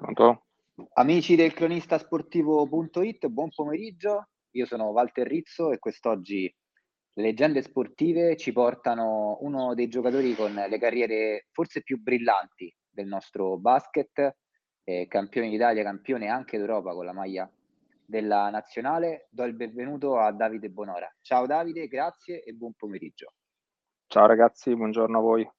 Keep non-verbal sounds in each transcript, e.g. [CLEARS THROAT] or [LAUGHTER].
Pronto? Amici del cronistasportivo.it, buon pomeriggio. Io sono Walter Rizzo e quest'oggi le leggende sportive ci portano uno dei giocatori con le carriere forse più brillanti del nostro basket, eh, campione d'Italia, campione anche d'Europa con la maglia della nazionale. Do il benvenuto a Davide Bonora. Ciao Davide, grazie e buon pomeriggio. Ciao ragazzi, buongiorno a voi.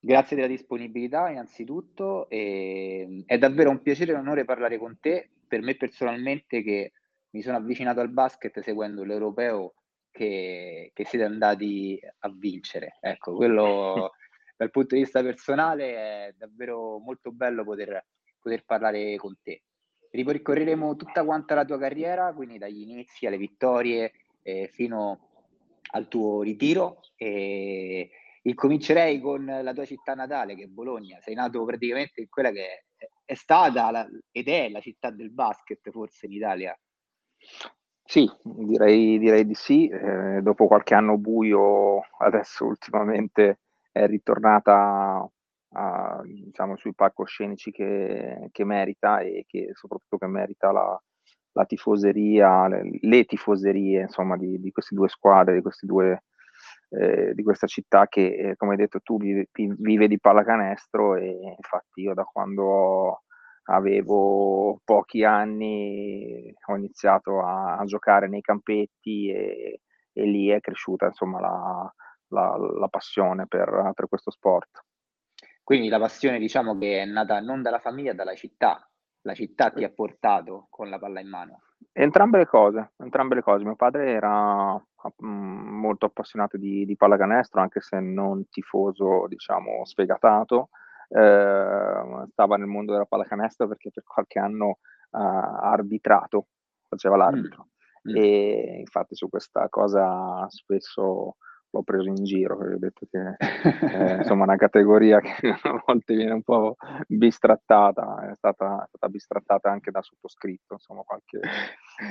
Grazie della disponibilità innanzitutto, e, è davvero un piacere e un onore parlare con te, per me personalmente che mi sono avvicinato al basket seguendo l'europeo che, che siete andati a vincere. Ecco, quello [LAUGHS] dal punto di vista personale è davvero molto bello poter, poter parlare con te. Ripercorreremo tutta quanta la tua carriera, quindi dagli inizi alle vittorie eh, fino al tuo ritiro. E, Incomincerei con la tua città natale, che è Bologna. Sei nato praticamente in quella che è, stata la, ed è la città del basket, forse in Italia. Sì, direi, direi di sì. Eh, dopo qualche anno buio, adesso ultimamente è ritornata a, diciamo, sui palcoscenici che, che merita e che soprattutto che merita la, la tifoseria, le, le, tifoserie insomma, di, di, queste due squadre, di questi due eh, di questa città che, eh, come hai detto tu, vive, vive, di pallacanestro e infatti io da quando avevo pochi anni ho iniziato a, a giocare nei campetti e, e, lì è cresciuta insomma la, la, la passione per, per questo sport. Quindi la passione diciamo che è nata non dalla famiglia, dalla città. La città ti ha portato con la palla in mano. Entrambe le cose, entrambe le cose. Mio padre era mm, molto appassionato di, di pallacanestro, anche se non tifoso, diciamo, sfegatato. Eh, stava nel mondo della pallacanestro perché per qualche anno ha arbitrato, faceva l'arbitro. Mm. E infatti su questa cosa spesso l'ho preso in giro perché ho detto che è [LAUGHS] insomma una categoria che [LAUGHS] a volte viene un po' bistrattata, è stata, è stata bistrattata anche da sottoscritto, insomma, qualche,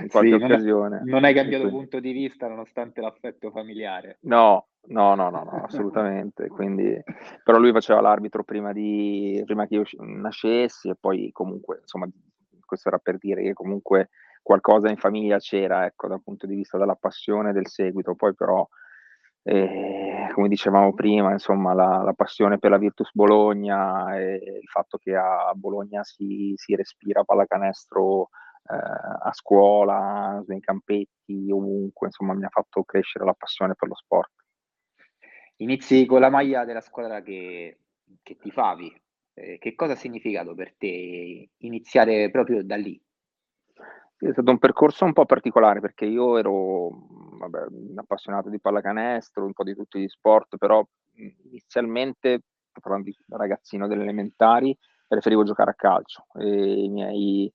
in qualche sì, occasione. Non, hai cambiato quindi... punto di vista nonostante l'affetto familiare? No, no, no, no, no assolutamente. [LAUGHS] quindi, però lui faceva l'arbitro prima, di, prima che io nascessi e poi comunque, insomma, questo era per dire che comunque qualcosa in famiglia c'era, ecco, dal punto di vista della passione e del seguito, poi però e, come dicevamo prima, insomma, la, la, passione per la Virtus Bologna e il fatto che a Bologna si, si respira pallacanestro eh, a scuola, nei campetti, ovunque, insomma, mi ha fatto crescere la passione per lo sport. Inizi con la maglia della squadra che, che tifavi. Eh, che cosa ha significato per te iniziare proprio da lì? È stato un percorso un po' particolare perché io ero vabbè, appassionato di pallacanestro, un po' di tutti gli sport, però inizialmente, parlando di ragazzino delle elementari, preferivo giocare a calcio. I, miei,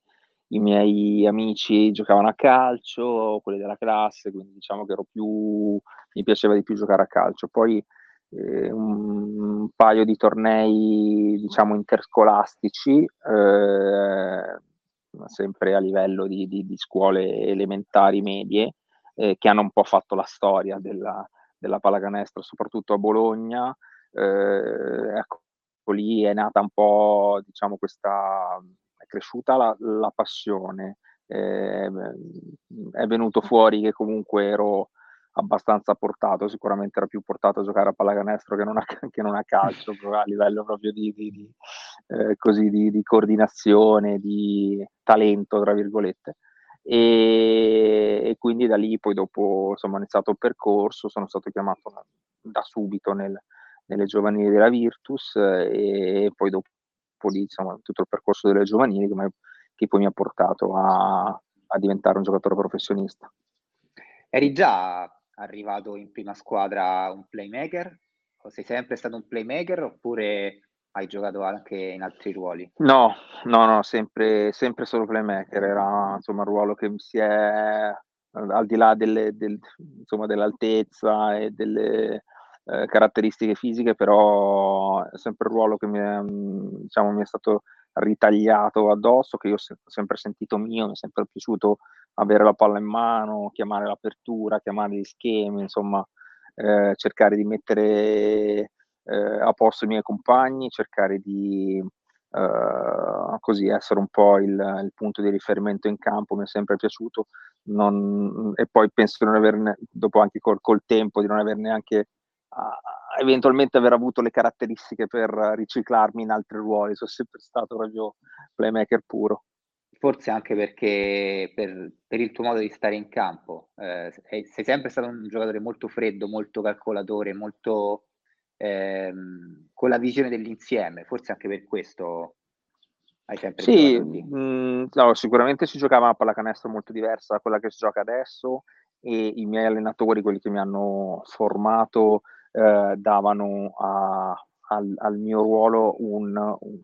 I miei amici giocavano a calcio, quelli della classe, quindi diciamo che più, mi piaceva di più giocare a calcio. Poi eh, un, un, paio di tornei, diciamo, interscolastici. Eh, sempre a livello di, di, di scuole elementari medie, eh, che hanno un po' fatto la storia della, della pallacanestro, soprattutto a Bologna. Eh, ecco, lì è nata un po', diciamo, questa, è cresciuta la, la passione. Eh, è venuto fuori che comunque ero abbastanza portato, sicuramente era più portato a giocare a pallacanestro che non a, che non a calcio, [LAUGHS] a livello proprio di, di, di, eh, così, di, coordinazione, di talento, tra virgolette. E, e, quindi da lì poi dopo insomma, ho iniziato il percorso, sono stato chiamato da subito nel, nelle giovanili della Virtus e poi dopo lì insomma, tutto il percorso delle giovanili che, che poi mi ha portato a, a diventare un giocatore professionista. Eri già arrivato in prima squadra un playmaker? O sei sempre stato un playmaker oppure hai giocato anche in altri ruoli? No, no, no, sempre, sempre solo playmaker. Era insomma un ruolo che si è al di là delle, del, insomma, dell'altezza e delle eh, caratteristiche fisiche, però è sempre un ruolo che mi è, diciamo, mi è stato ritagliato addosso, che io ho sempre sentito mio, mi è sempre piaciuto avere la palla in mano, chiamare l'apertura, chiamare gli schemi, insomma, eh, cercare di mettere eh, a posto i miei compagni, cercare di uh, così essere un po' il, il, punto di riferimento in campo, mi è sempre piaciuto. Non, e poi penso di non averne, dopo anche col, col tempo, di non aver neanche uh, eventualmente aver avuto le caratteristiche per riciclarmi in altri ruoli, sono sempre stato proprio playmaker puro. Forse anche perché per, per, il tuo modo di stare in campo, eh, sei sempre stato un giocatore molto freddo, molto calcolatore, molto ehm, con la visione dell'insieme, forse anche per questo hai sempre sì, mh, mm, no, sicuramente si giocava a pallacanestro molto diversa da quella che si gioca adesso e i miei allenatori, quelli che mi hanno formato, eh, davano a, al, al, mio ruolo un, un,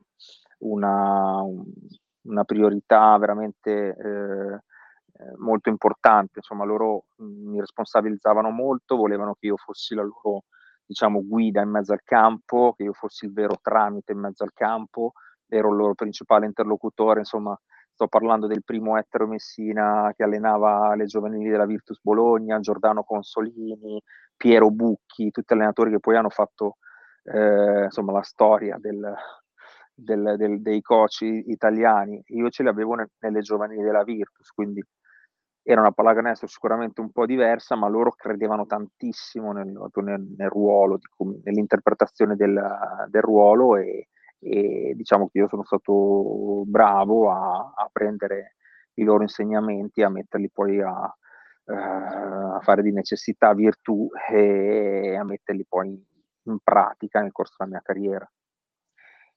una, un, una priorità veramente eh, eh, molto importante. Insomma, loro mh, mi responsabilizzavano molto, volevano che io fossi la loro diciamo, guida in mezzo al campo, che io fossi il vero tramite in mezzo al campo, ero il loro principale interlocutore, insomma, sto parlando del primo Ettero Messina che allenava le giovanili della Virtus Bologna, Giordano Consolini, Piero Bucchi, tutti allenatori che poi hanno fatto eh, insomma, la storia del, del, del, dei coach italiani, io ce li avevo ne, nelle giovanili della Virtus, quindi era una pallacanestro sicuramente un po' diversa, ma loro credevano tantissimo nel, nel, nel ruolo, nell'interpretazione del, del ruolo e, e, diciamo che io sono stato bravo a, a, prendere i loro insegnamenti, a metterli poi a, uh, a fare di necessità virtù e a metterli poi in pratica nel corso della mia carriera.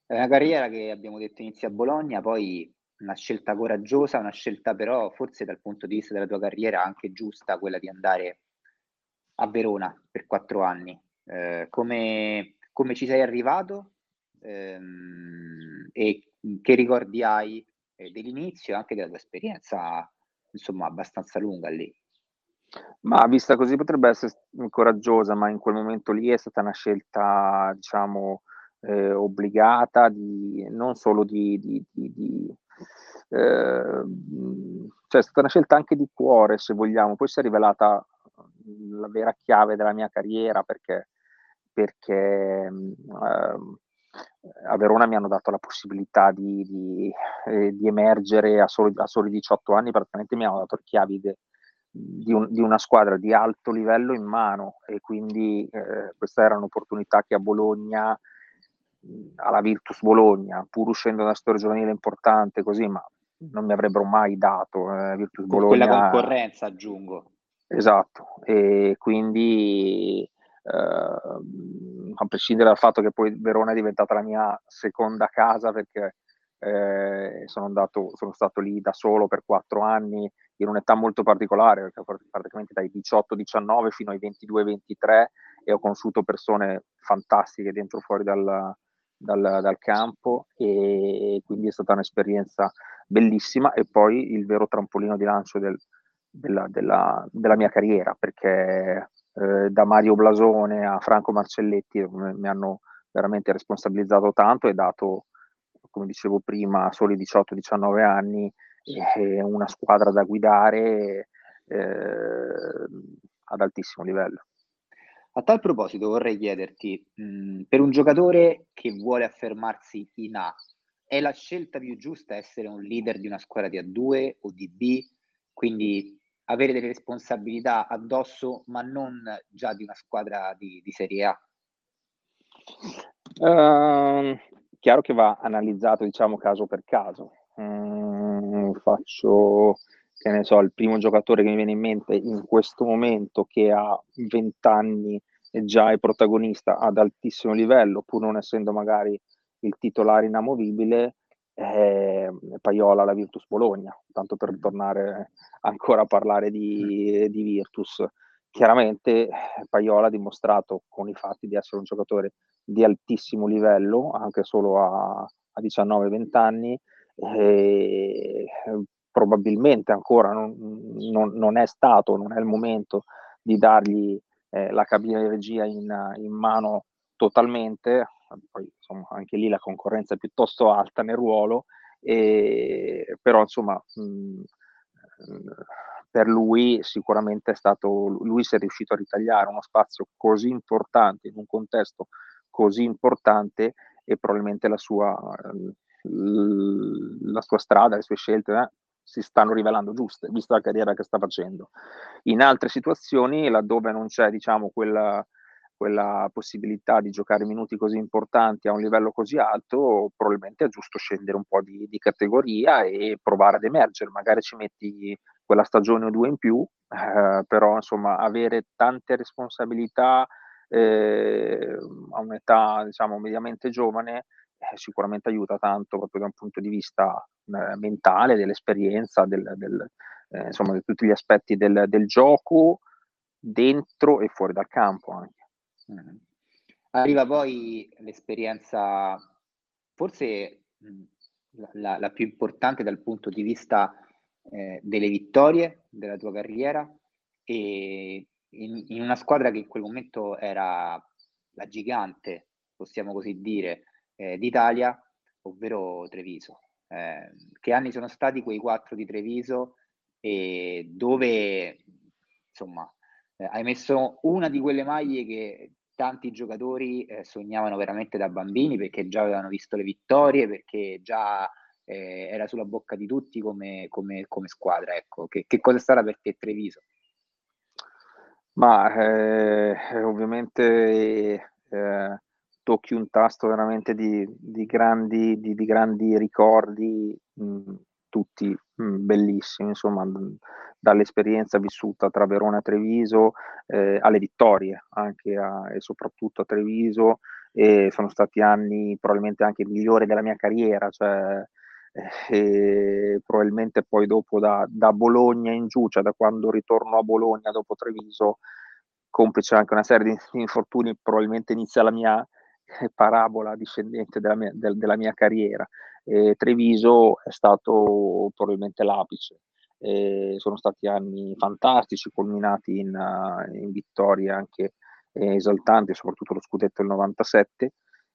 È una carriera che abbiamo detto inizia a Bologna, poi una scelta coraggiosa, una scelta però forse dal punto di vista della tua carriera anche giusta, quella di andare a Verona per quattro anni. Eh, come, come, ci sei arrivato ehm, e che ricordi hai eh, dell'inizio e anche della tua esperienza, insomma, abbastanza lunga lì? Ma vista così potrebbe essere coraggiosa, ma in quel momento lì è stata una scelta, diciamo, eh, obbligata, di, non solo di, di, di eh, cioè è stata una scelta anche di cuore, se vogliamo, poi si è rivelata la vera chiave della mia carriera perché, perché eh, a Verona mi hanno dato la possibilità di, di, eh, di emergere a soli, a soli, 18 anni, praticamente mi hanno dato le chiavi de, di, un, di, una squadra di alto livello in mano e quindi eh, questa era un'opportunità che a Bologna alla Virtus Bologna, pur uscendo da una storia giovanile importante così, ma non mi avrebbero mai dato eh, Virtus Bologna. Quella concorrenza aggiungo. Esatto, e quindi eh, a prescindere dal fatto che poi Verona è diventata la mia seconda casa perché eh, sono, andato, sono stato lì da solo per quattro anni in un'età molto particolare, perché praticamente dai 18-19 fino ai 22-23 e ho conosciuto persone fantastiche dentro e fuori dal, dal, dal, campo e quindi è stata un'esperienza bellissima e poi il vero trampolino di lancio del, della, della, della, mia carriera perché eh, da Mario Blasone a Franco Marcelletti mi hanno veramente responsabilizzato tanto e dato, come dicevo prima, a soli 18-19 anni eh, una squadra da guidare eh, ad altissimo livello. A tal proposito vorrei chiederti, mh, mhmm, per un giocatore che vuole affermarsi in A, è la scelta più giusta essere un leader di una squadra di A2 o di B, quindi avere delle responsabilità addosso, ma non già di una squadra di, di Serie A? Uh, chiaro che va analizzato, diciamo, caso per caso. Uh, faccio che ne so, il primo giocatore che mi viene in mente in questo momento che ha 20 anni e già è protagonista ad altissimo livello, pur non essendo magari il titolare inamovibile, è Paiola la Virtus Bologna, tanto per tornare ancora a parlare di, di Virtus. Chiaramente Paiola ha dimostrato con i fatti di essere un giocatore di altissimo livello, anche solo a, a 19-20 anni, e probabilmente ancora non, non, non, è stato, non è il momento di dargli eh, la cabina di regia in, in mano totalmente, poi insomma anche lì la concorrenza è piuttosto alta nel ruolo, e, però insomma mh, per lui sicuramente è stato, lui si è riuscito a ritagliare uno spazio così importante in un contesto così importante e probabilmente la sua la sua strada, le sue scelte eh, si stanno rivelando giuste, vista la carriera che sta facendo. In altre situazioni, laddove non c'è diciamo, quella, quella possibilità di giocare minuti così importanti a un livello così alto, probabilmente è giusto scendere un po' di, di categoria e provare ad emergere. Magari ci metti quella stagione o due in più, eh, però insomma avere tante responsabilità eh, a un'età diciamo mediamente giovane eh, sicuramente aiuta tanto proprio da un punto di vista eh, mentale, dell'esperienza, del, del, eh, insomma di tutti gli aspetti del, del, gioco dentro e fuori dal campo anche. Mm. Arriva poi l'esperienza, forse mh, la, la, più importante dal punto di vista eh, delle vittorie della tua carriera e in, in, una squadra che in quel momento era la gigante, possiamo così dire, eh, d'Italia, ovvero Treviso. Eh, che anni sono stati quei quattro di Treviso e dove insomma eh, hai messo una di quelle maglie che tanti giocatori eh, sognavano veramente da bambini perché già avevano visto le vittorie, perché già eh, era sulla bocca di tutti come, come, come squadra. Ecco. Che, che cosa sarà per te Treviso? Ma eh, ovviamente eh, tocchi un tasto veramente di, di, grandi, di, di grandi, ricordi, mh, tutti mh, bellissimi, insomma, dall'esperienza vissuta tra Verona e Treviso eh, alle vittorie anche a, e soprattutto a Treviso. E sono stati anni probabilmente anche migliori della mia carriera, cioè e probabilmente poi dopo da, da, Bologna in giù, cioè da quando ritorno a Bologna dopo Treviso, complice anche una serie di infortuni, probabilmente inizia la mia parabola discendente della mia, del, della mia carriera. E Treviso è stato probabilmente l'apice. E sono stati anni fantastici, culminati in, in vittorie anche eh, esaltanti, soprattutto lo scudetto del 97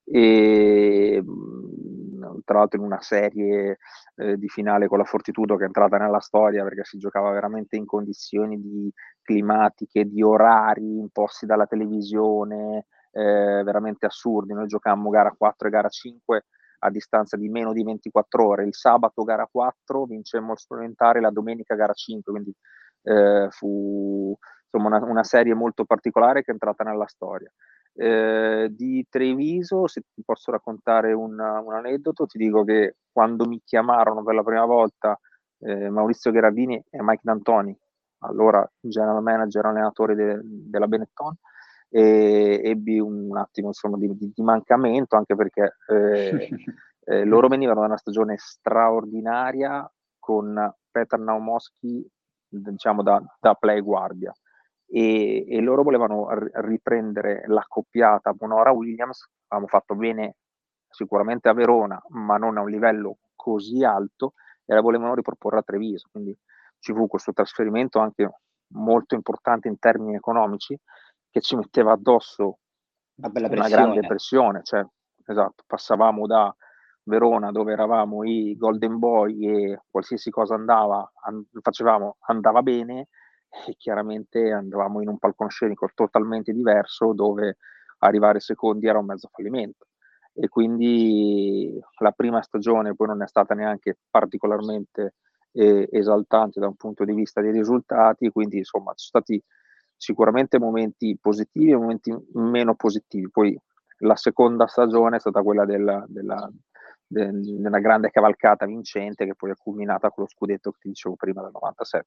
e tra l'altro in una serie eh, di finale con la Fortitudo che è entrata nella storia perché si giocava veramente in condizioni di climatiche, di orari imposti dalla televisione, eh, veramente assurdi. Noi giocammo gara 4 e gara 5 a distanza di meno di 24 ore. Il sabato gara 4 vincemmo il supplementare, la domenica gara 5, quindi eh, fu insomma una, una serie molto particolare che è entrata nella storia. Eh, di Treviso, se ti posso raccontare un, un, aneddoto, ti dico che quando mi chiamarono per la prima volta eh, Maurizio Gherardini e Mike D'Antoni, allora general manager allenatore de, della Benetton, e ebbi un attimo insomma, di, di, mancamento anche perché eh, eh loro venivano da una stagione straordinaria con Petar Naumowski diciamo da, da play guardia. E, e loro volevano riprendere l'accoppiata Bonora-Williams, avevamo fatto bene sicuramente a Verona, ma non a un livello così alto, e la volevano riproporre a Treviso, quindi ci fu questo trasferimento anche molto importante in termini economici che ci metteva addosso una, una grande pressione, cioè, esatto, passavamo da Verona dove eravamo i Golden Boy e qualsiasi cosa andava, an- facevamo, andava bene, e chiaramente andavamo in un palcoscenico totalmente diverso dove arrivare secondi era un mezzo fallimento. E quindi la prima stagione poi non è stata neanche particolarmente eh, esaltante da un punto di vista dei risultati, quindi insomma ci sono stati sicuramente momenti positivi e momenti meno positivi. Poi la seconda stagione è stata quella della, della, della grande cavalcata vincente che poi è culminata con lo scudetto che ti dicevo prima del 97.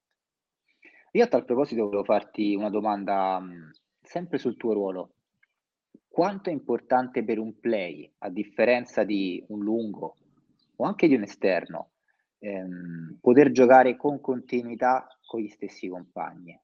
Io a tal proposito volevo farti una domanda mh, sempre sul tuo ruolo. Quanto è importante per un play, a differenza di un lungo o anche di un esterno, ehm, poter giocare con continuità con gli stessi compagni?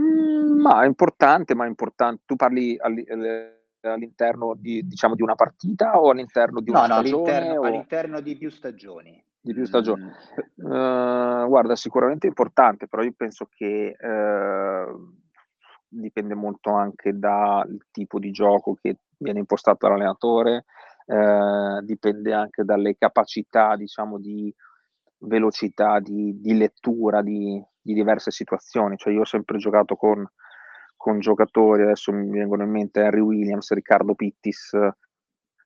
Mm, ma è importante, ma è importante. Tu parli all'interno di, diciamo, di una partita o all'interno di una no, stagione? No, all'interno, o... all'interno di più stagioni di più stagioni. Mm. Uh, guarda, sicuramente importante, però io penso che uh, dipende molto anche dal tipo di gioco che viene impostato dall'allenatore, uh, dipende anche dalle capacità, diciamo, di velocità, di, di lettura di, di, diverse situazioni. Cioè, io ho sempre giocato con, con giocatori, adesso mi vengono in mente Harry Williams, Riccardo Pittis,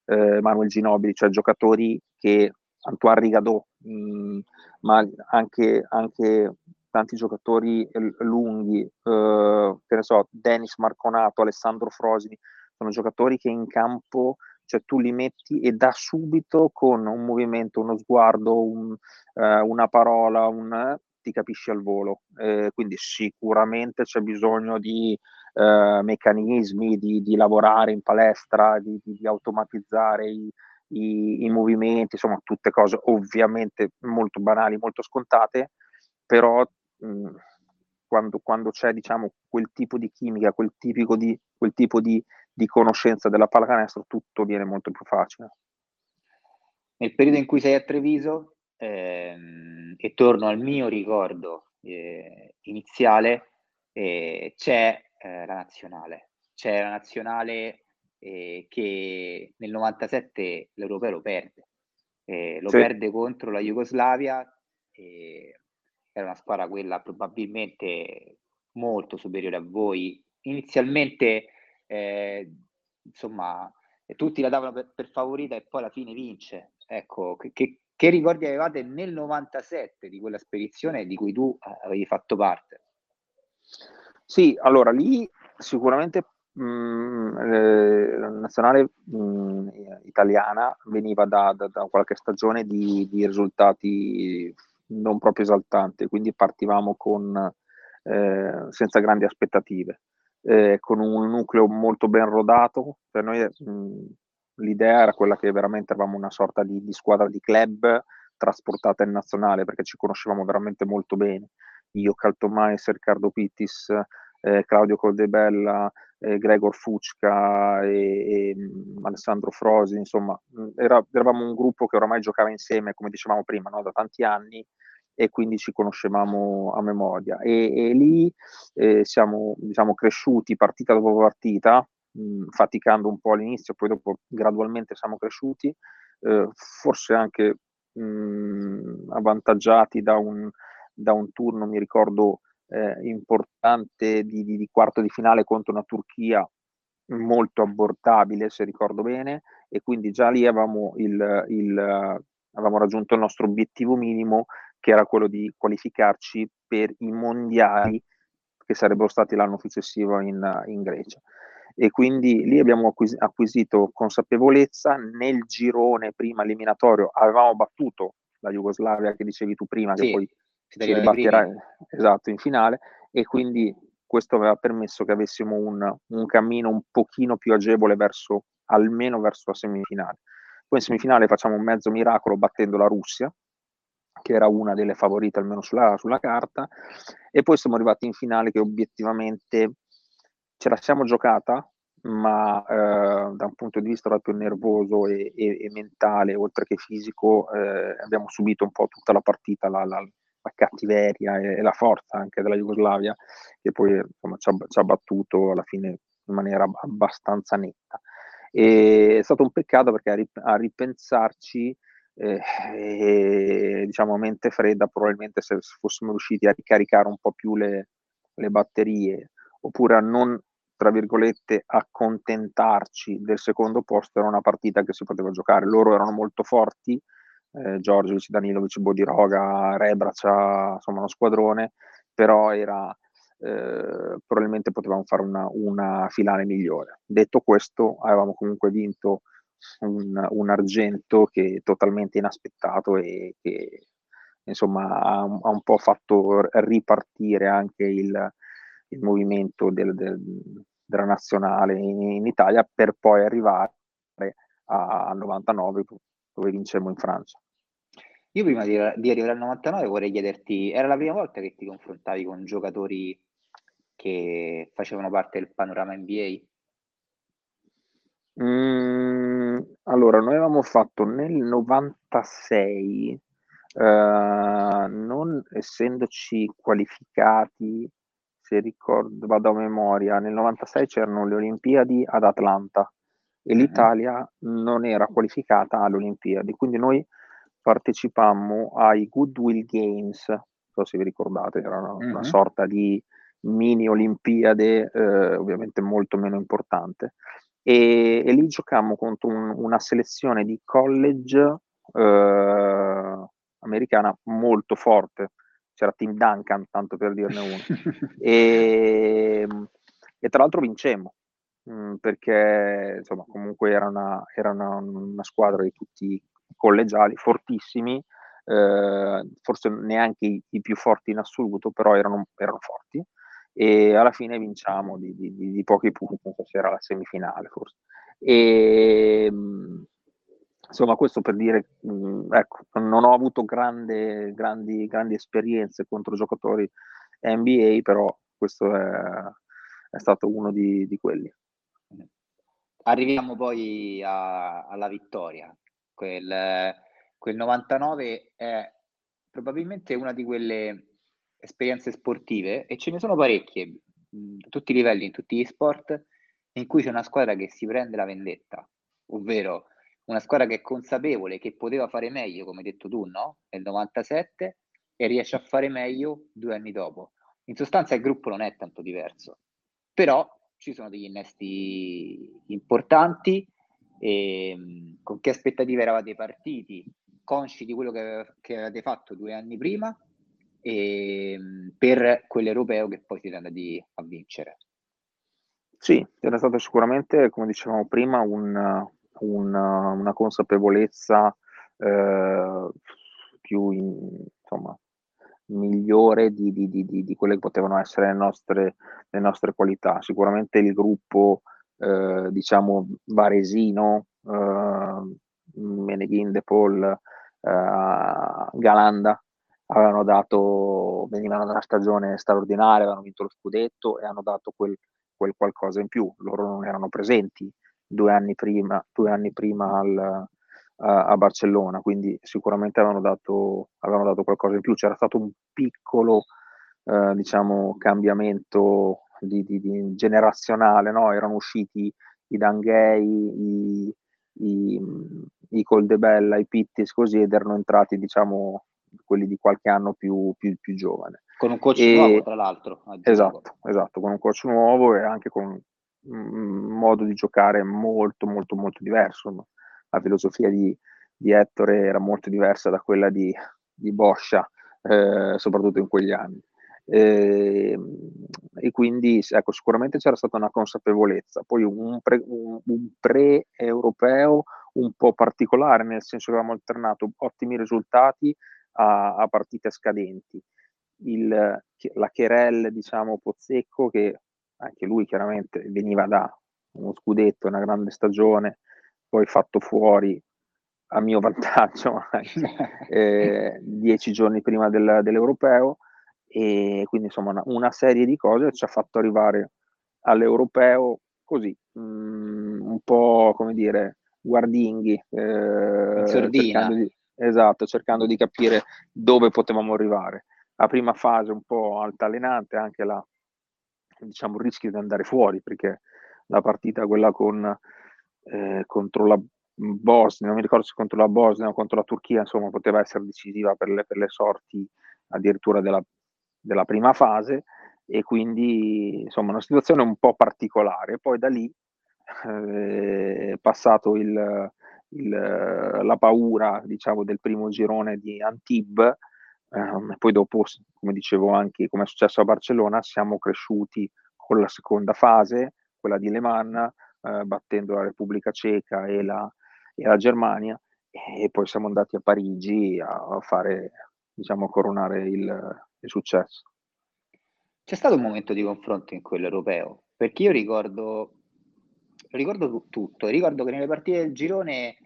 eh, Manuel Ginobili, cioè giocatori che Antoine Rigadot, mh, mm, ma anche, anche, tanti giocatori lunghi, eh, che ne so, Dennis Marconato, Alessandro Frosini, sono giocatori che in campo cioè tu li metti e da subito con un movimento, uno sguardo, un, eh, una parola, un, ti capisci al volo. Eh, quindi sicuramente c'è bisogno di eh, meccanismi, di, di, lavorare in palestra, di, di, di automatizzare i, i, i, movimenti, insomma tutte cose ovviamente molto banali, molto scontate, però mh, quando, quando, c'è diciamo quel tipo di chimica, quel, di, quel tipo di, di conoscenza della pallacanestro, tutto viene molto più facile. Nel periodo in cui sei a Treviso, ehm, e torno al mio ricordo eh, iniziale, eh, c'è eh, la nazionale. C'è la nazionale eh, che nel 97 l'Europeo lo perde. Eh, lo sì. perde contro la Jugoslavia. era una squadra quella probabilmente molto superiore a voi. Inizialmente, eh, insomma, tutti la davano per, per, favorita e poi alla fine vince. Ecco, che, che ricordi avevate nel 97 di quella spedizione di cui tu avevi fatto parte? Sì, allora lì sicuramente mm, eh, la nazionale mh, mm, italiana veniva da, da, da, qualche stagione di, di, risultati non proprio esaltanti, quindi partivamo con, eh, senza grandi aspettative, eh, con un nucleo molto ben rodato. Per noi mh, mm, l'idea era quella che veramente eravamo una sorta di, di squadra di club trasportata in nazionale perché ci conoscevamo veramente molto bene io, Caltomais, Riccardo Pittis, eh, Claudio Coldebella, eh, Gregor Fucca e, e mm, Alessandro Frosi, insomma, mm, era, eravamo un gruppo che oramai giocava insieme, come dicevamo prima, no? da tanti anni e quindi ci conoscevamo a memoria. E, e lì eh, siamo diciamo, cresciuti partita dopo partita, mh, mm, faticando un po' all'inizio, poi dopo gradualmente siamo cresciuti, eh, forse anche mh, avvantaggiati da un, da un turno, mi ricordo, eh, importante di, di, di, quarto di finale contro una Turchia molto abortabile, se ricordo bene, e quindi già lì avevamo, il, il, avevamo raggiunto il nostro obiettivo minimo, che era quello di qualificarci per i mondiali che sarebbero stati l'anno successivo in, in Grecia. E quindi lì abbiamo acquis- acquisito consapevolezza. Nel girone prima eliminatorio avevamo battuto la Jugoslavia che dicevi tu prima, sì. che poi ci ribatterà esatto, in finale e quindi questo aveva permesso che avessimo un, un, cammino un pochino più agevole verso almeno verso la semifinale. Poi in semifinale facciamo un mezzo miracolo battendo la Russia, che era una delle favorite almeno sulla, sulla carta, e poi siamo arrivati in finale che obiettivamente ce la siamo giocata, ma eh, da un punto di vista proprio nervoso e, e, e mentale, oltre che fisico, eh, abbiamo subito un po' tutta la partita, la, la, la cattiveria e, e, la forza anche della Jugoslavia, che poi insomma, ci, ha, ci ha battuto alla fine in maniera abbastanza netta. È stato un peccato perché a, rip- a ripensarci, eh, eh, diciamo mente fredda, probabilmente se fossimo riusciti a ricaricare un po' più le, le batterie, oppure a non, tra virgolette, accontentarci del secondo posto, era una partita che si poteva giocare. Loro erano molto forti, eh, Giorgiovic, Danilovic, Bodiroga, Rebracia, insomma uno squadrone, però era, eh, probabilmente potevamo fare una, una, finale migliore. Detto questo, avevamo comunque vinto un, un argento che è totalmente inaspettato e che insomma ha, ha un po' fatto ripartire anche il, il movimento del, del, della nazionale in, in, Italia per poi arrivare al 99 dove vincemmo in Francia. Io prima di, di, arrivare al 99 vorrei chiederti, era la prima volta che ti confrontavi con giocatori che facevano parte del panorama NBA? Mm, allora, noi avevamo fatto nel 96, eh, non essendoci qualificati, se ricordo, vado a memoria, nel 96 c'erano le Olimpiadi ad Atlanta e l'Italia non era qualificata alle Olimpiadi, quindi noi partecipammo ai Goodwill Games, non so se vi ricordate, era una, mm-hmm. una sorta di mini Olimpiade, eh, ovviamente molto meno importante. E, e lì giocammo contro un, una selezione di college eh, americana molto forte. C'era Tim Duncan, tanto per dirne uno. [LAUGHS] e, e tra l'altro vincemmo, mh, mm, perché insomma comunque era, una, era una, una squadra di tutti collegiali fortissimi, eh, forse neanche i, i, più forti in assoluto, però erano, erano forti e alla fine vinciamo di, di, di, pochi punti, non so se era la semifinale forse. E, insomma, questo per dire, mh, ecco, non ho avuto grande, grandi, grandi esperienze contro giocatori NBA, però questo è, è stato uno di, di quelli. Arriviamo poi a, alla vittoria. Quel, quel 99 è probabilmente una di quelle esperienze sportive e ce ne sono parecchie, a tutti i livelli, in tutti gli sport, in cui c'è una squadra che si prende la vendetta, ovvero una squadra che è consapevole che poteva fare meglio, come hai detto tu, no? Nel 97 e riesce a fare meglio due anni dopo. In sostanza il gruppo non è tanto diverso, però ci sono degli innesti importanti. E, ehm, con che aspettative eravate partiti? Consci di quello che, che avete fatto due anni prima e, ehm, per quell'europeo che poi siete andati a vincere? Sì, era stato sicuramente, come dicevamo prima, un, un, una consapevolezza eh, più in, insomma, migliore di, di, di, di, quelle che potevano essere le nostre, le nostre qualità. Sicuramente il gruppo, eh, diciamo, varesino, eh, Meneghin, De Paul, eh, Galanda, avevano dato, venivano da una stagione straordinaria, avevano vinto lo scudetto e hanno dato quel, quel qualcosa in più. Loro non erano presenti due anni prima, due anni prima al, a, Barcellona, quindi sicuramente avevano dato, avevano dato qualcosa in più. C'era stato un piccolo eh, diciamo, cambiamento di, di, di generazionale, no? erano usciti i Danghei, i, i, i Coldebella, i Pittis così ed erano entrati diciamo quelli di qualche anno più, più, più giovane. Con un coach e, nuovo, tra l'altro. Esatto, esatto, con un coach nuovo e anche con un modo di giocare molto, molto, molto diverso. La filosofia di, di Ettore era molto diversa da quella di, di Boscia, eh, soprattutto in quegli anni. Eh, e quindi ecco, sicuramente c'era stata una consapevolezza, poi un, pre, un, un pre-europeo un po' particolare, nel senso che avevamo alternato ottimi risultati a, a partite scadenti. Il, la Cherel, diciamo, Pozzecco, che anche lui chiaramente veniva da uno scudetto, una grande stagione, poi fatto fuori a mio [LAUGHS] vantaggio eh, dieci giorni prima del, dell'europeo e quindi insomma una, una, serie di cose ci ha fatto arrivare all'europeo così mh, mm, un po' come dire guardinghi eh, cercando di, esatto cercando di capire dove potevamo arrivare la prima fase un po' altalenante anche la diciamo il rischio di andare fuori perché la partita quella con eh, contro la Bosnia, non mi ricordo se contro la Bosnia o contro la Turchia, insomma, poteva essere decisiva per le, per le sorti addirittura della, della, prima fase e quindi insomma una situazione un po' particolare. Poi da lì eh, passato il, il, la paura diciamo del primo girone di Antib eh, poi dopo come dicevo anche come è successo a Barcellona siamo cresciuti con la seconda fase quella di Le Mans eh, battendo la Repubblica Ceca e la, e la, Germania e poi siamo andati a Parigi a, fare, diciamo, a coronare il, il successo. C'è stato un momento di confronto in quello europeo, perché io ricordo, ricordo tutto, ricordo che nelle partite del girone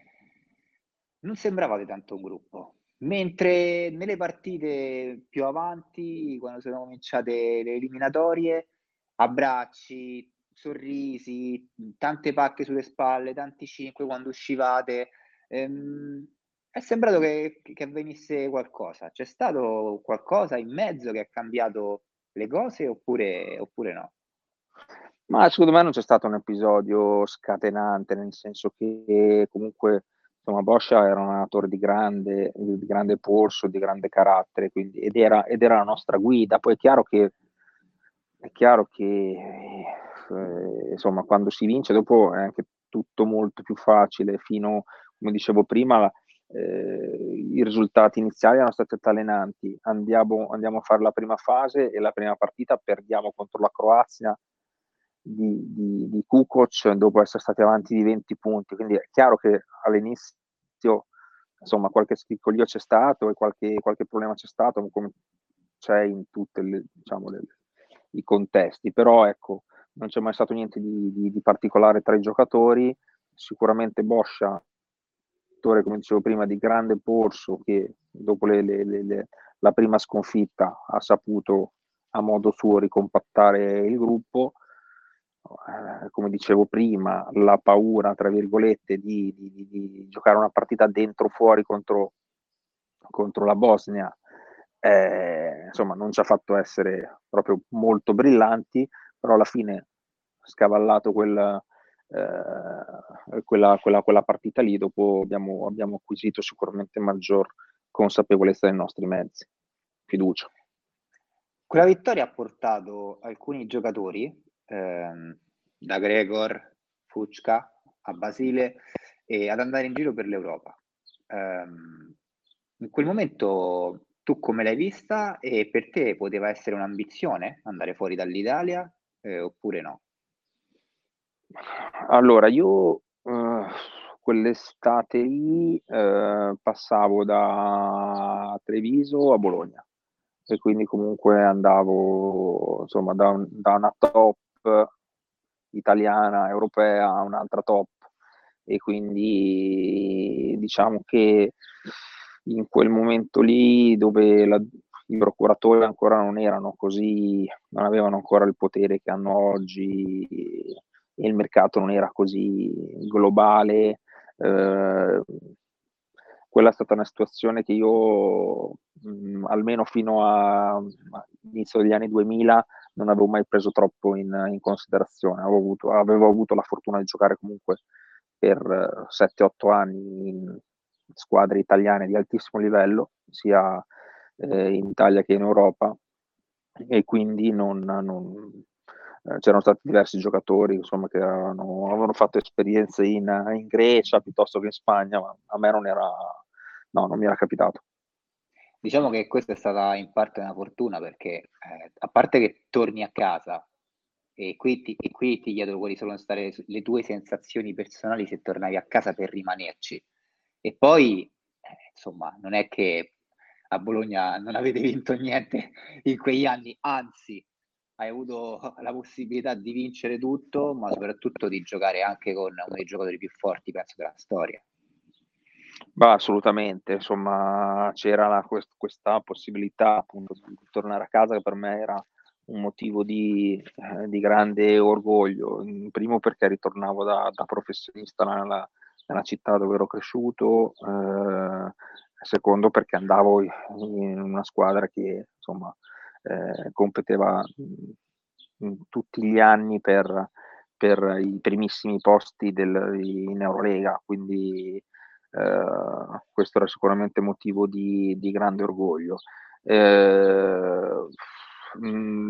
non sembravate tanto un gruppo, mentre nelle partite più avanti, quando sono cominciate le eliminatorie, abbracci, sorrisi, tante pacche sulle spalle, tanti cinque quando uscivate. Ehm, è sembrato che, che avvenisse qualcosa. C'è stato qualcosa in mezzo che ha cambiato le cose oppure, oppure no? Ma secondo me non c'è stato un episodio scatenante, nel senso che comunque insomma, Boscia era un allenatore di grande, di grande polso, di grande carattere, quindi, ed, era, ed, era, la nostra guida. Poi è chiaro che, è chiaro che eh, insomma, quando si vince, dopo è anche tutto molto più facile. Fino, come dicevo prima, eh, i risultati iniziali erano stati altalenanti. Andiamo, andiamo a fare la prima fase e la prima partita perdiamo contro la Croazia di, di, di Kukoc dopo essere stati avanti di 20 punti. Quindi è chiaro che all'inizio insomma qualche schiccolio c'è stato e qualche, qualche problema c'è stato, come c'è in tutti diciamo, i contesti, però ecco, non c'è mai stato niente di, di, di particolare tra i giocatori, sicuramente Boscia, come dicevo prima, di grande polso che dopo le, le, le, la prima sconfitta ha saputo a modo suo ricompattare il gruppo, come dicevo prima, la paura, tra virgolette, di, di, di giocare una partita dentro o fuori contro, contro la Bosnia, eh, insomma, non ci ha fatto essere proprio molto brillanti, però alla fine scavallato quel, eh, quella, quella, quella, partita lì, dopo abbiamo, abbiamo acquisito sicuramente maggior consapevolezza dei nostri mezzi, fiducia. Quella vittoria ha portato alcuni giocatori ehm, da Gregor, Fucca a Basile e ad andare in giro per l'Europa. Um, in quel momento tu come l'hai vista e per te poteva essere un'ambizione andare fuori dall'Italia eh, oppure no? Allora, io uh, quell'estate lì uh, passavo da Treviso a Bologna e quindi comunque andavo insomma da, un, da una top italiana, europea, un'altra top e quindi diciamo che in quel momento lì dove la, i procuratori ancora non erano così, non avevano ancora il potere che hanno oggi e il mercato non era così globale. Eh, quella è stata una situazione che io, mh, almeno fino all'inizio degli anni 2000, non avevo mai preso troppo in, in considerazione. Avevo avuto, avevo avuto, la fortuna di giocare comunque per 7-8 anni in squadre italiane di altissimo livello, sia eh, in Italia che in Europa, e quindi non, non, eh, c'erano stati diversi giocatori insomma, che avevano, avevano fatto esperienze in, in, Grecia piuttosto che in Spagna, ma a me non era, no, non mi era capitato. Diciamo che questa è stata in parte una fortuna perché eh, a parte che torni a casa e qui, ti, e qui ti chiedo quali sono state le tue sensazioni personali se tornavi a casa per rimanerci e poi eh, insomma non è che a Bologna non avete vinto niente in quegli anni, anzi hai avuto [LAUGHS] la possibilità di vincere tutto, ma soprattutto di giocare anche con uno dei giocatori più forti, penso, della storia. Bah, assolutamente, insomma c'era la, quest, questa possibilità appunto di tornare a casa che per me era un motivo di, eh, di grande orgoglio, primo perché ritornavo da, da professionista nella, nella, città dove ero cresciuto, eh, secondo perché andavo in una squadra che insomma eh, competeva tutti gli anni per, per i primissimi posti del, in Eurolega, quindi questo era sicuramente motivo di, di grande orgoglio. Eh,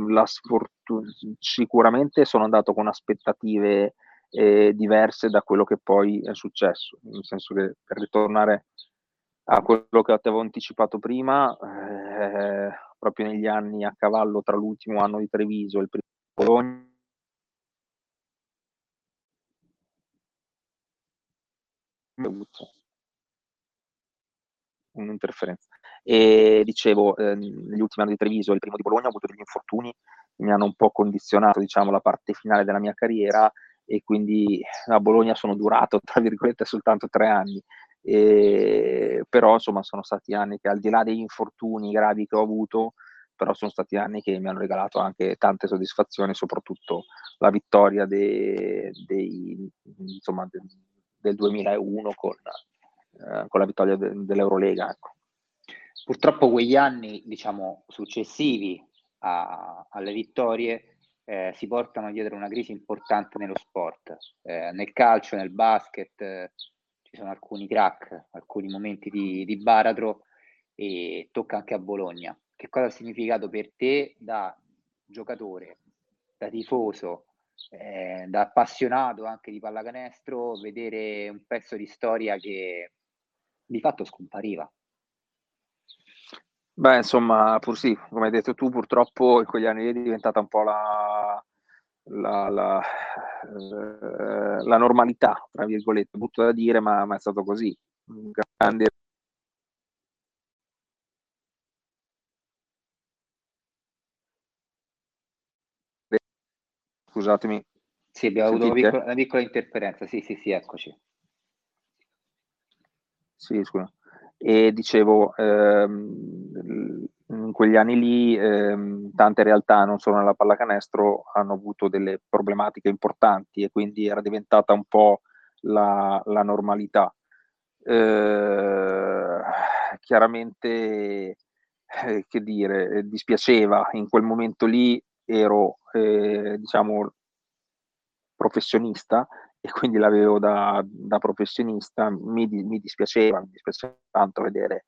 la sfortuna, sicuramente sono andato con aspettative eh, diverse da quello che poi è successo, nel senso che per ritornare a quello che avevo anticipato prima, eh, proprio negli anni a cavallo tra l'ultimo anno di Treviso e il primo Bologna, un'interferenza. E dicevo, eh, negli ultimi anni di Treviso il primo di Bologna ho avuto degli infortuni mi hanno un po' condizionato diciamo, la parte finale della mia carriera e quindi a Bologna sono durato, tra virgolette, soltanto tre anni. E, però insomma sono stati anni che al di là degli infortuni gravi che ho avuto, però sono stati anni che mi hanno regalato anche tante soddisfazioni, soprattutto la vittoria de, dei, insomma, de, del 2001 con, eh, con la vittoria de, dell'Eurolega. Ecco. Purtroppo quegli anni diciamo, successivi a, alle vittorie eh, si portano dietro una crisi importante nello sport, eh, nel calcio, nel basket, eh, ci sono alcuni crack, alcuni momenti di, di baratro e tocca anche a Bologna. Che cosa ha significato per te da giocatore, da tifoso, eh, da appassionato anche di pallacanestro, vedere un pezzo di storia che di fatto scompariva. Beh, insomma, pur sì, come hai detto tu, purtroppo in quegli anni è diventata un po' la, la, la, eh, la normalità, tra virgolette, brutto da dire, ma, ma è stato così. Un grande Scusatemi. Sì, abbiamo Sentite? avuto una piccola, una piccola, interferenza. Sì, sì, sì, eccoci. Sì, scusa. E dicevo, ehm, in quegli anni lì ehm, tante realtà, non solo nella pallacanestro, hanno avuto delle problematiche importanti e quindi era diventata un po' la, la normalità. Eh, chiaramente, eh, che dire, dispiaceva in quel momento lì ero, eh, diciamo, professionista e quindi l'avevo da, da professionista, mi, mi, dispiaceva, mi dispiaceva tanto vedere,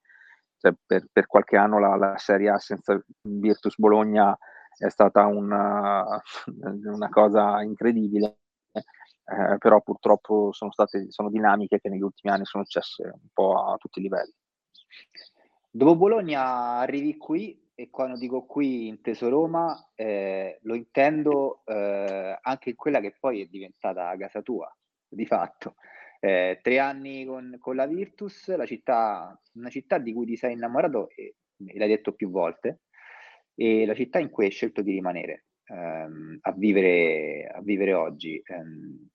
cioè, per, per, qualche anno la, la Serie A senza Virtus Bologna è stata una, [LAUGHS] una cosa incredibile, eh, però purtroppo sono state sono dinamiche che negli ultimi anni sono successe un po' a tutti i livelli. Dopo Bologna arrivi qui e quando dico qui inteso Roma, eh, lo intendo eh, anche in quella che poi è diventata casa tua, di fatto. Eh, tre anni con, con, la Virtus, la città, una città di cui ti sei innamorato e, e l'hai detto più volte, e la città in cui hai scelto di rimanere ehm, a, vivere, a vivere oggi. Ehm,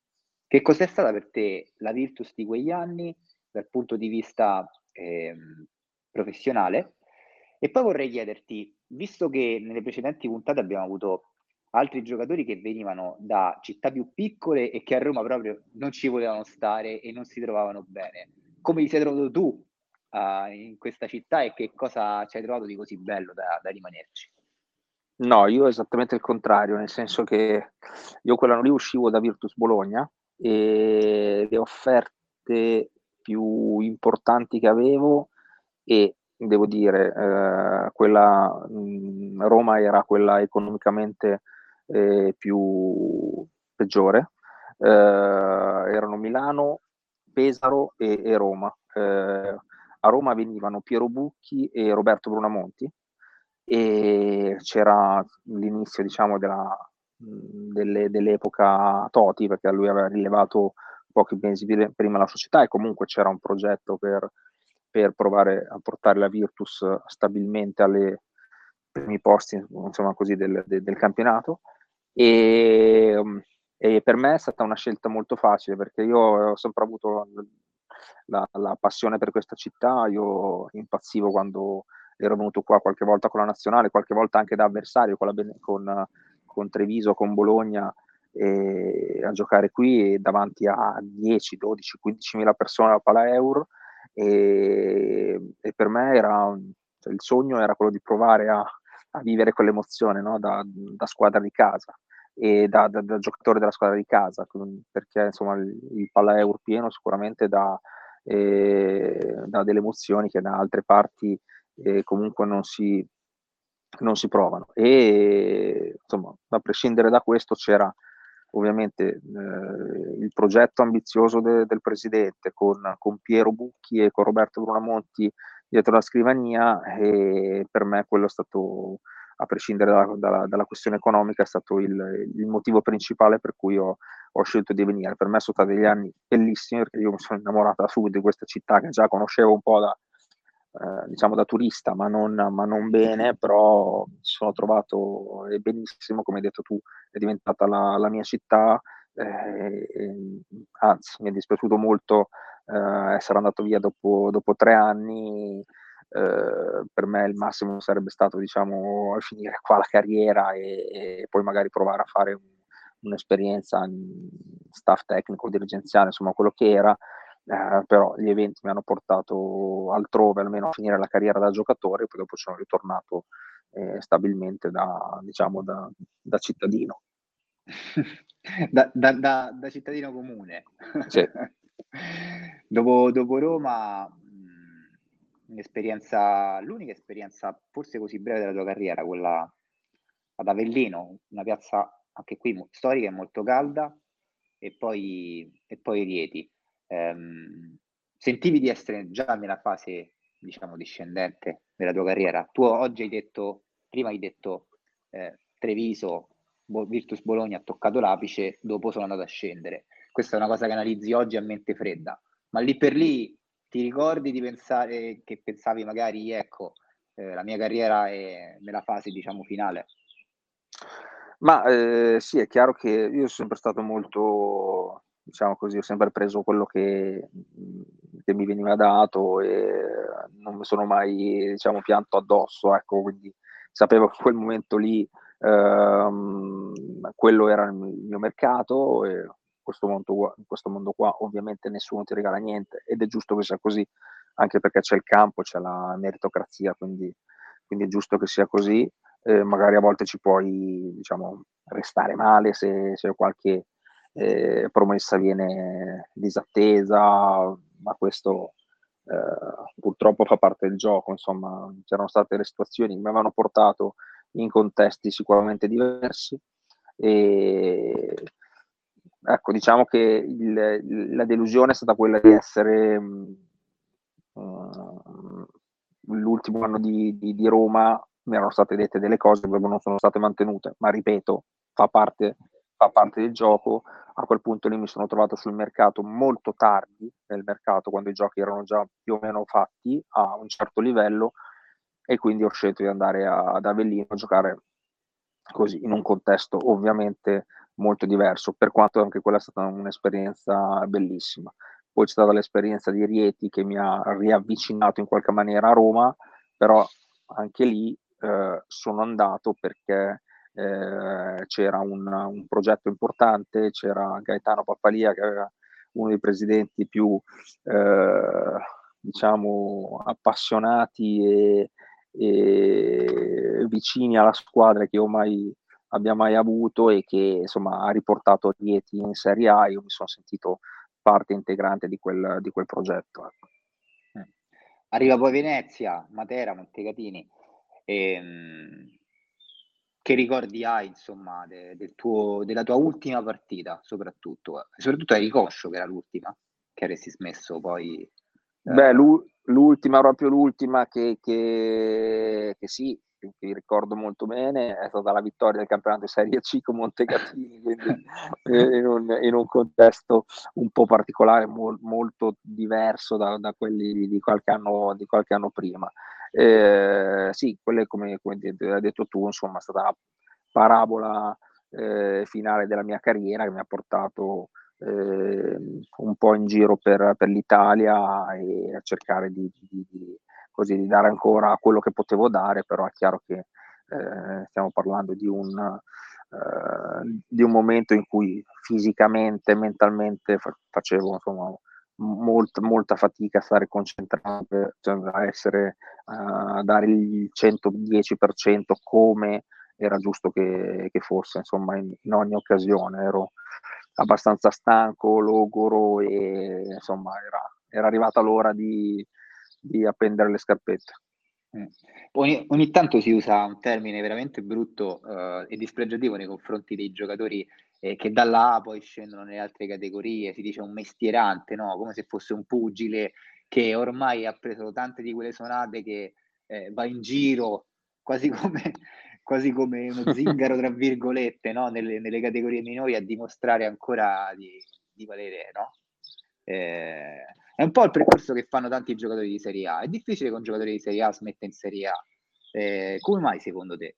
che cos'è stata per te la Virtus di quegli anni dal punto di vista ehm, professionale? E poi vorrei chiederti, visto che nelle precedenti puntate abbiamo avuto altri giocatori che venivano da città più piccole e che a Roma proprio non ci volevano stare e non si trovavano bene, come ti sei trovato tu uh, in questa città e che cosa ci hai trovato di così bello da, da rimanerci? No, io esattamente il contrario, nel senso che io quell'anno lì uscivo da Virtus Bologna e le offerte più importanti che avevo e devo dire, eh, quella mh, Roma era quella economicamente eh, più peggiore, eh, erano Milano, Pesaro e, e Roma. Eh, a Roma venivano Piero Bucchi e Roberto Brunamonti e c'era l'inizio diciamo della, delle, dell'epoca Toti perché lui aveva rilevato pochi mesi prima la società e comunque c'era un progetto per per provare a portare la Virtus stabilmente ai primi posti insomma così, del, del, del campionato. E, e, per me è stata una scelta molto facile perché io ho sempre avuto la, la passione per questa città, io impazzivo quando ero venuto qua qualche volta con la nazionale, qualche volta anche da avversario con, la, con, con Treviso, con Bologna a giocare qui davanti a 10, 12, 15 mila persone alla Pala Euro e, e per me era, cioè, il sogno era quello di provare a, a vivere quell'emozione no? da, da, squadra di casa e da, da, da, giocatore della squadra di casa, perché insomma il, il Palla Euro pieno sicuramente dà, eh, dà delle emozioni che da altre parti eh, comunque non si, non si provano. E insomma, a prescindere da questo c'era ovviamente eh, il progetto ambizioso de, del presidente con, con, Piero Bucchi e con Roberto Brunamonti dietro la scrivania e per me quello è stato, a prescindere da, da, dalla questione economica, è stato il, il motivo principale per cui ho, ho, scelto di venire. Per me sono stati degli anni bellissimi perché io mi sono innamorato da subito di questa città che già conoscevo un po' da, eh, diciamo da turista, ma non, ma non, bene, però mi sono trovato benissimo, come hai detto tu, è diventata la, la mia città, eh, anzi mi è dispiaciuto molto eh, essere andato via dopo, dopo tre anni, eh, per me il massimo sarebbe stato diciamo finire qua la carriera e, e poi magari provare a fare un, un'esperienza in staff tecnico, dirigenziale, insomma quello che era, eh, però gli eventi mi hanno portato altrove, almeno a finire la carriera da giocatore, poi dopo sono ritornato eh, stabilmente da, diciamo, da, da cittadino. [LAUGHS] da, da, da, cittadino comune. Sì. [LAUGHS] dopo, dopo, Roma, un'esperienza, l'unica esperienza forse così breve della tua carriera, quella ad Avellino, una piazza anche qui storica e molto calda, e poi, e poi Rieti. Um, sentivi di essere già nella fase, diciamo, discendente della tua carriera? Tu oggi hai detto, prima hai detto eh, Treviso, Virtus Bologna ha toccato l'apice, dopo sono andato a scendere. Questa è una cosa che analizzi oggi a mente fredda, ma lì per lì ti ricordi di pensare che pensavi magari, ecco, eh, la mia carriera è nella fase, diciamo, finale? Ma eh, sì, è chiaro che io sono sempre stato molto, diciamo così, ho sempre preso quello che, che mi veniva dato e non mi sono mai, diciamo, pianto addosso, ecco, quindi sapevo che in quel momento lì ehm, quello era il mio mercato e in questo, mondo, in questo mondo qua ovviamente nessuno ti regala niente ed è giusto che sia così, anche perché c'è il campo, c'è la meritocrazia, quindi, quindi è giusto che sia così eh, magari a volte ci puoi diciamo, restare male se, se qualche eh, promessa viene disattesa, ma questo eh, purtroppo fa parte del gioco, insomma c'erano state le situazioni che mi avevano portato in contesti sicuramente diversi e ecco diciamo che il, la delusione è stata quella di essere um, l'ultimo anno di, di, di Roma mi erano state dette delle cose che non sono state mantenute, ma ripeto, fa parte, fa parte del gioco. A quel punto lì mi sono trovato sul mercato molto tardi nel mercato, quando i giochi erano già più o meno fatti a un certo livello e quindi ho scelto di andare a, ad Avellino a giocare così in un contesto ovviamente molto diverso, per quanto anche quella è stata un'esperienza bellissima. Poi c'è stata l'esperienza di Rieti che mi ha riavvicinato in qualche maniera a Roma, però anche lì eh, sono andato perché eh, c'era un, un, progetto importante, c'era Gaetano Pappalia che era uno dei presidenti più eh, diciamo appassionati e, e, vicini alla squadra che io mai abbia mai avuto e che insomma ha riportato Rieti in Serie A io mi sono sentito parte integrante di quel, di quel progetto. Ecco. Arriva poi Venezia, Matera, Montecatini. Ehm, che ricordi hai, insomma, de, del tuo, della tua ultima partita, soprattutto? Soprattutto a Ricoscio, che era l'ultima, che avresti smesso poi... Eh... Beh, l'ultima, proprio l'ultima che, che, che sì, che ricordo molto bene, è stata la vittoria del campionato di Serie C con Montecatini, [LAUGHS] quindi in un, in un, contesto un po' particolare, mol, molto diverso da, da quelli di qualche, anno, di qualche anno prima. Eh, sì, quella come, come hai detto tu, insomma, è stata la parabola eh, finale della mia carriera che mi ha portato eh, un po' in giro per, per l'Italia e a cercare di, di, di, così, di, dare ancora quello che potevo dare, però è chiaro che eh, stiamo parlando di un, eh, di un momento in cui fisicamente, mentalmente facevo insomma, molta, molta fatica a stare concentrato, cioè a essere a dare il 110% come era giusto che, che fosse, insomma, in, in, ogni occasione. Ero abbastanza stanco, logoro e insomma era, era arrivata l'ora di, di appendere le scarpette. Mm. Ogni, ogni, tanto si usa un termine veramente brutto uh, e dispregiativo nei confronti dei giocatori eh, che dalla A poi scendono nelle altre categorie, si dice un mestierante, no? come se fosse un pugile che ormai ha preso tante di quelle suonate che eh, va in giro quasi [LAUGHS] come, quasi come uno [LAUGHS] zingaro, tra virgolette, no? nelle, nelle, categorie minori a dimostrare ancora di, di valere. No? È un po' il percorso che fanno tanti giocatori di Serie A. È difficile che un giocatore di Serie A smetta in Serie A. Eh, come mai secondo te?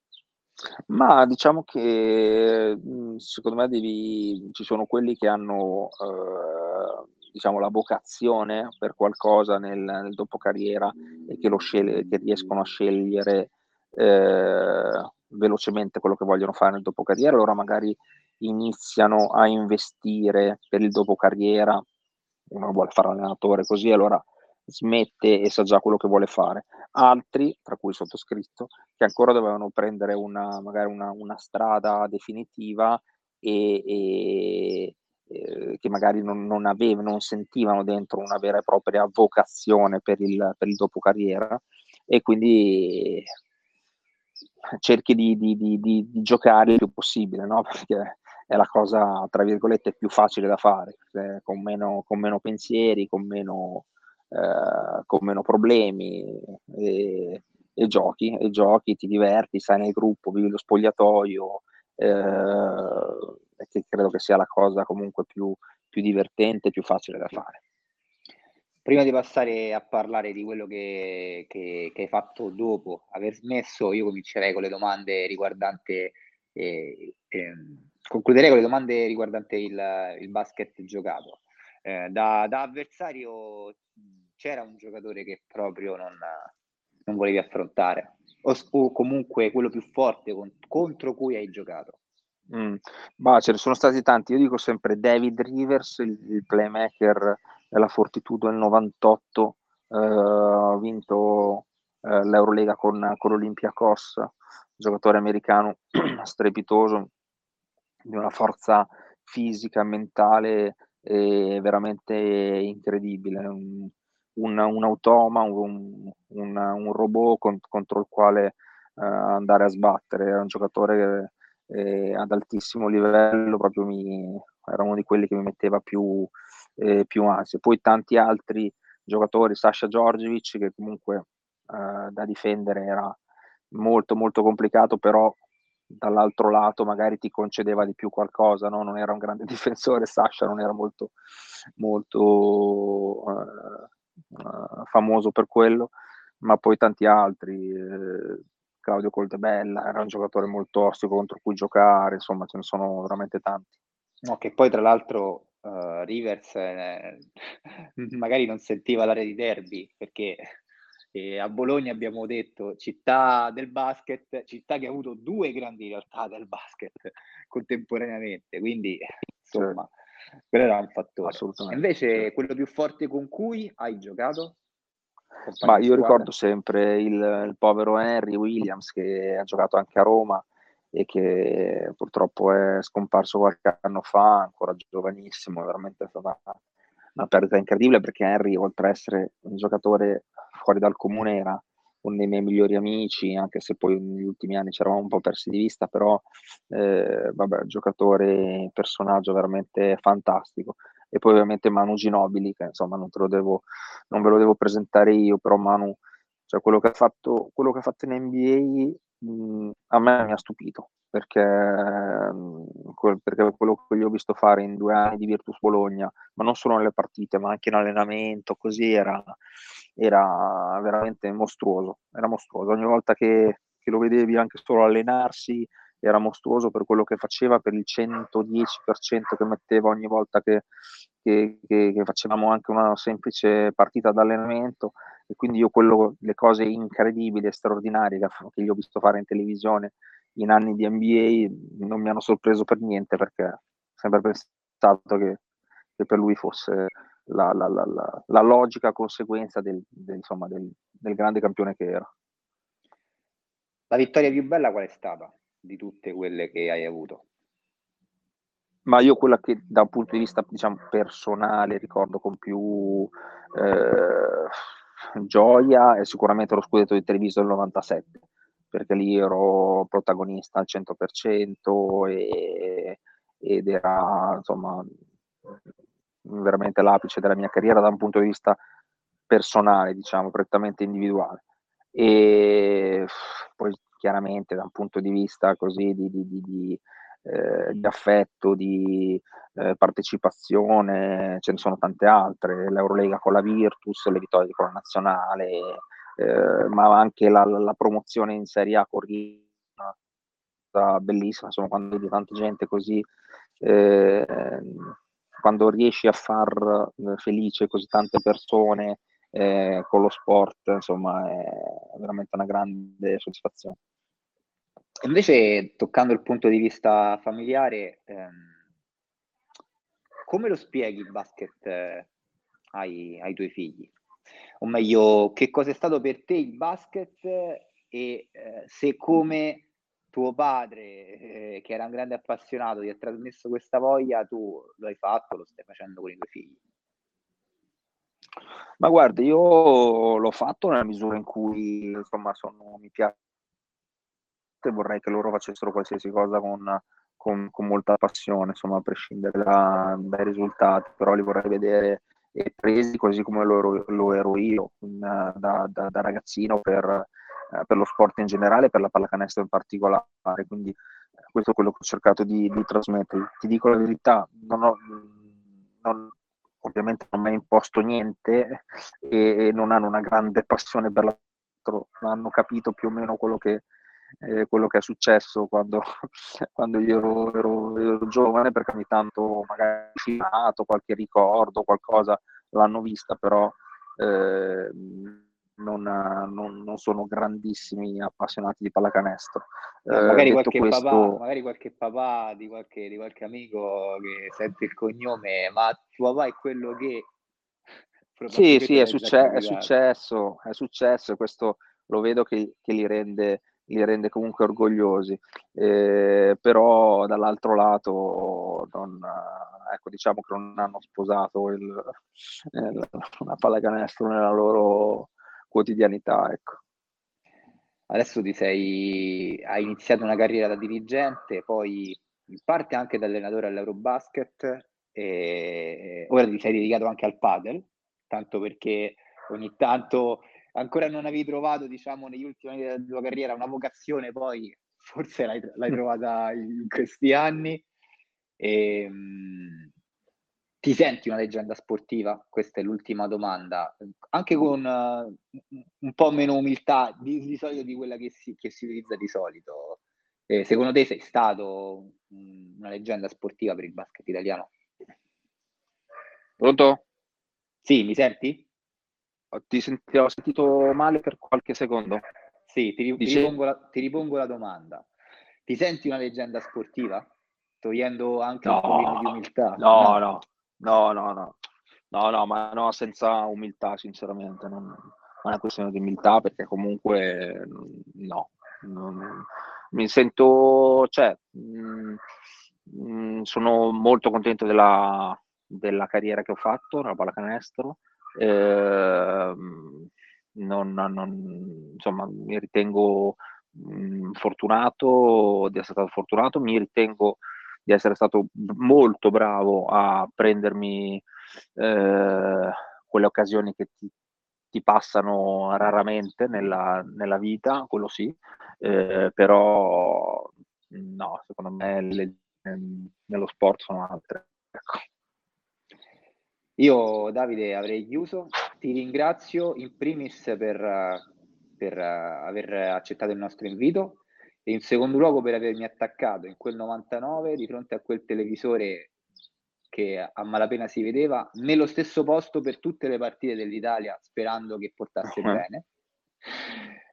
Ma diciamo che mhmm, secondo me devi, ci sono quelli che hanno eh, diciamo, la vocazione per qualcosa nel, nel dopo carriera e che, scel- che riescono a scegliere eh, velocemente quello che vogliono fare nel dopo carriera, allora magari iniziano a investire per il dopo carriera, uno vuole fare allenatore così, allora smette e sa già quello che vuole fare. Altri, tra cui il sottoscritto, che ancora dovevano prendere una, magari una, una strada definitiva e, e eh, che magari non, non, avevano, non sentivano dentro una vera e propria vocazione per il, per il dopo carriera e quindi cerchi di, di, di, di, giocare il più possibile, no? [LAUGHS] Perché è la cosa, tra virgolette, più facile da fare, eh, con, meno, con, meno, pensieri, con meno, eh, con meno problemi e, e, giochi, e giochi, ti diverti, stai nel gruppo, vivi lo spogliatoio, eh, che credo che sia la cosa comunque più, più divertente, più facile da fare. Prima di passare a parlare di quello che, che, che hai fatto dopo aver smesso, io comincerei con le domande riguardanti eh, eh, concluderei con le domande riguardanti il, il basket giocato. Eh, da, da, avversario c'era un giocatore che proprio non, non volevi affrontare, o, o, comunque quello più forte con, contro cui hai giocato? Mm. Bah, ce ne sono stati tanti. Io dico sempre David Rivers, il, il playmaker della Fortitudo nel 98, eh, ha vinto eh, l'Eurolega con, con l'Olympiacos, giocatore americano [CLEARS THROAT] strepitoso, di una forza fisica, mentale eh, veramente incredibile. Un, un, un automa, un, un, un robot con, contro il quale eh, andare a sbattere. Era un giocatore eh, ad altissimo livello, proprio mi, era uno di quelli che mi metteva più, eh, più ansia. Poi tanti altri giocatori, Sasha Giorgievic, che comunque eh, da difendere era molto molto complicato, però dall'altro lato magari ti concedeva di più qualcosa, no? non era un grande [LAUGHS] difensore, Sasha non era molto, molto uh, famoso per quello, ma poi tanti altri, eh, Claudio Coldebella era un giocatore molto ostico contro cui giocare, insomma ce ne sono veramente tanti. No, che poi tra l'altro uh, Rivers eh, [LAUGHS] magari non sentiva l'area di derby perché e a Bologna abbiamo detto città del basket, città che ha avuto due grandi realtà del basket [LAUGHS] contemporaneamente, quindi insomma, certo. quello era un fattore. Invece certo. quello più forte con cui hai giocato? Ma io ricordo sempre il, il, povero Henry Williams che ha giocato anche a Roma e che purtroppo è scomparso qualche anno fa, ancora giovanissimo, veramente è stata una perdita incredibile perché Henry, oltre a essere un giocatore fuori dal comune, era uno dei miei migliori amici, anche se poi negli ultimi anni ci eravamo un po' persi di vista, però eh, vabbè, giocatore, personaggio veramente fantastico. E poi ovviamente Manu Ginobili, che insomma non, devo, non ve lo devo presentare io, però Manu, cioè quello che ha fatto, quello che ha fatto in NBA mh, a me mi ha stupito perché, perché quello che gli ho visto fare in due anni di Virtus Bologna, ma non solo nelle partite, ma anche in allenamento, così era, era veramente mostruoso. Era mostruoso. Ogni volta che, che lo vedevi anche solo allenarsi, era mostruoso per quello che faceva, per il 110% che metteva ogni volta che, che, che, che facevamo anche una semplice partita d'allenamento. E quindi io quello, le cose incredibili e straordinarie che, che gli ho visto fare in televisione in anni di NBA non mi hanno sorpreso per niente perché ho sempre pensato che, che per lui fosse la, la, la, la logica conseguenza del, del, insomma, del, del, grande campione che era. La vittoria più bella qual è stata di tutte quelle che hai avuto? Ma io quella che da un punto di vista diciamo, personale ricordo con più eh, gioia è sicuramente lo scudetto di televiso del 97 perché lì ero protagonista al 100% e, ed era insomma veramente l'apice della mia carriera da un punto di vista personale, diciamo, prettamente individuale. E poi chiaramente da un punto di vista così di, di, di, di eh, di affetto, di eh, partecipazione, ce ne sono tante altre, l'Eurolega con la Virtus, le vittorie con la Nazionale, eh, ma anche la, la, promozione in Serie A con bellissima, insomma, quando vedi tanta gente così, eh, quando riesci a far eh, felice così tante persone eh, con lo sport, insomma, è veramente una grande soddisfazione. Invece, toccando il punto di vista familiare, ehm, come lo spieghi il basket eh, ai, ai tuoi figli? o meglio, che cosa è stato per te il basket e eh, se come tuo padre, eh, che era un grande appassionato, ti ha trasmesso questa voglia, tu lo hai fatto, lo stai facendo con i tuoi figli. Ma guarda, io l'ho fatto nella misura in cui insomma sono, mi piace e vorrei che loro facessero qualsiasi cosa con, con, con molta passione, insomma, a prescindere da, dai risultati, però li vorrei vedere presi così come lo lo ero io da, da, da, ragazzino per, eh, per, lo sport in generale per la pallacanestro in particolare. Quindi questo è quello che ho cercato di, di trasmettere. Ti dico la verità, non ho, non, ovviamente non mi ha imposto niente e, e, non hanno una grande passione per l'altro, hanno capito più o meno quello che, eh, quello che è successo quando, [LAUGHS] quando io ero, ero, ero, giovane, perché ogni tanto magari filmato, qualche ricordo, qualcosa l'hanno vista, però eh, non, non, non, sono grandissimi appassionati di pallacanestro. Eh, magari, qualche questo... papà, magari, qualche papà, di qualche, di qualche amico che sente il cognome, ma tuo papà è quello che... [LAUGHS] Sì, sì, è, succe- è, successo, è successo e questo lo vedo che, che li, rende, li, rende, comunque orgogliosi, eh, però dall'altro lato non, ecco, diciamo che non hanno sposato il, il, una pallacanestro nella loro quotidianità. Ecco. Adesso ti sei, hai iniziato una carriera da dirigente, poi in parte anche da allenatore all'Eurobasket e ora ti sei dedicato anche al padel, tanto perché ogni tanto ancora non avevi trovato, diciamo, negli ultimi anni della tua carriera una vocazione, poi forse l'hai, l'hai trovata in questi anni. E, ehm, ti senti una leggenda sportiva? Questa è l'ultima domanda, anche con uh, un po' meno umiltà di, di solito di quella che si, che si utilizza di solito. Eh, secondo te sei stato una leggenda sportiva per il basket italiano? Pronto? Sì, mi senti? Ti, senti, ho sentito male per qualche secondo. Sì, ti, ti, ripongo la, ti ripongo la domanda. Ti senti una leggenda sportiva? Togliendo anche no, un po' di umiltà. No, no, no, No, no, no. No, no, ma no, senza umiltà, sinceramente. Non, non è una questione di umiltà perché comunque no. Non, mi sento, cioè, mh, mh, sono molto contento della, della, carriera che ho fatto nella pallacanestro. Eh, non, non, insomma, mi ritengo mh, fortunato di essere stato fortunato, mi ritengo di essere stato molto bravo a prendermi eh, quelle occasioni che ti, ti passano raramente nella, nella, vita, quello sì, eh, però no, secondo me le, nello sport sono altre. Ecco. Io Davide avrei chiuso, ti ringrazio in primis per, per aver accettato il nostro invito e in secondo luogo per avermi attaccato in quel 99 di fronte a quel televisore che a malapena si vedeva nello stesso posto per tutte le partite dell'Italia sperando che portasse uh-huh. bene.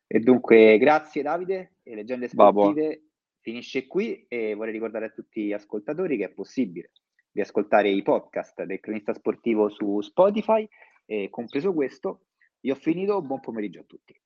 E dunque grazie Davide e Leggende Sportive finisce qui e vorrei ricordare a tutti gli ascoltatori che è possibile di ascoltare i podcast del cronista sportivo su Spotify compreso questo io ho finito buon pomeriggio a tutti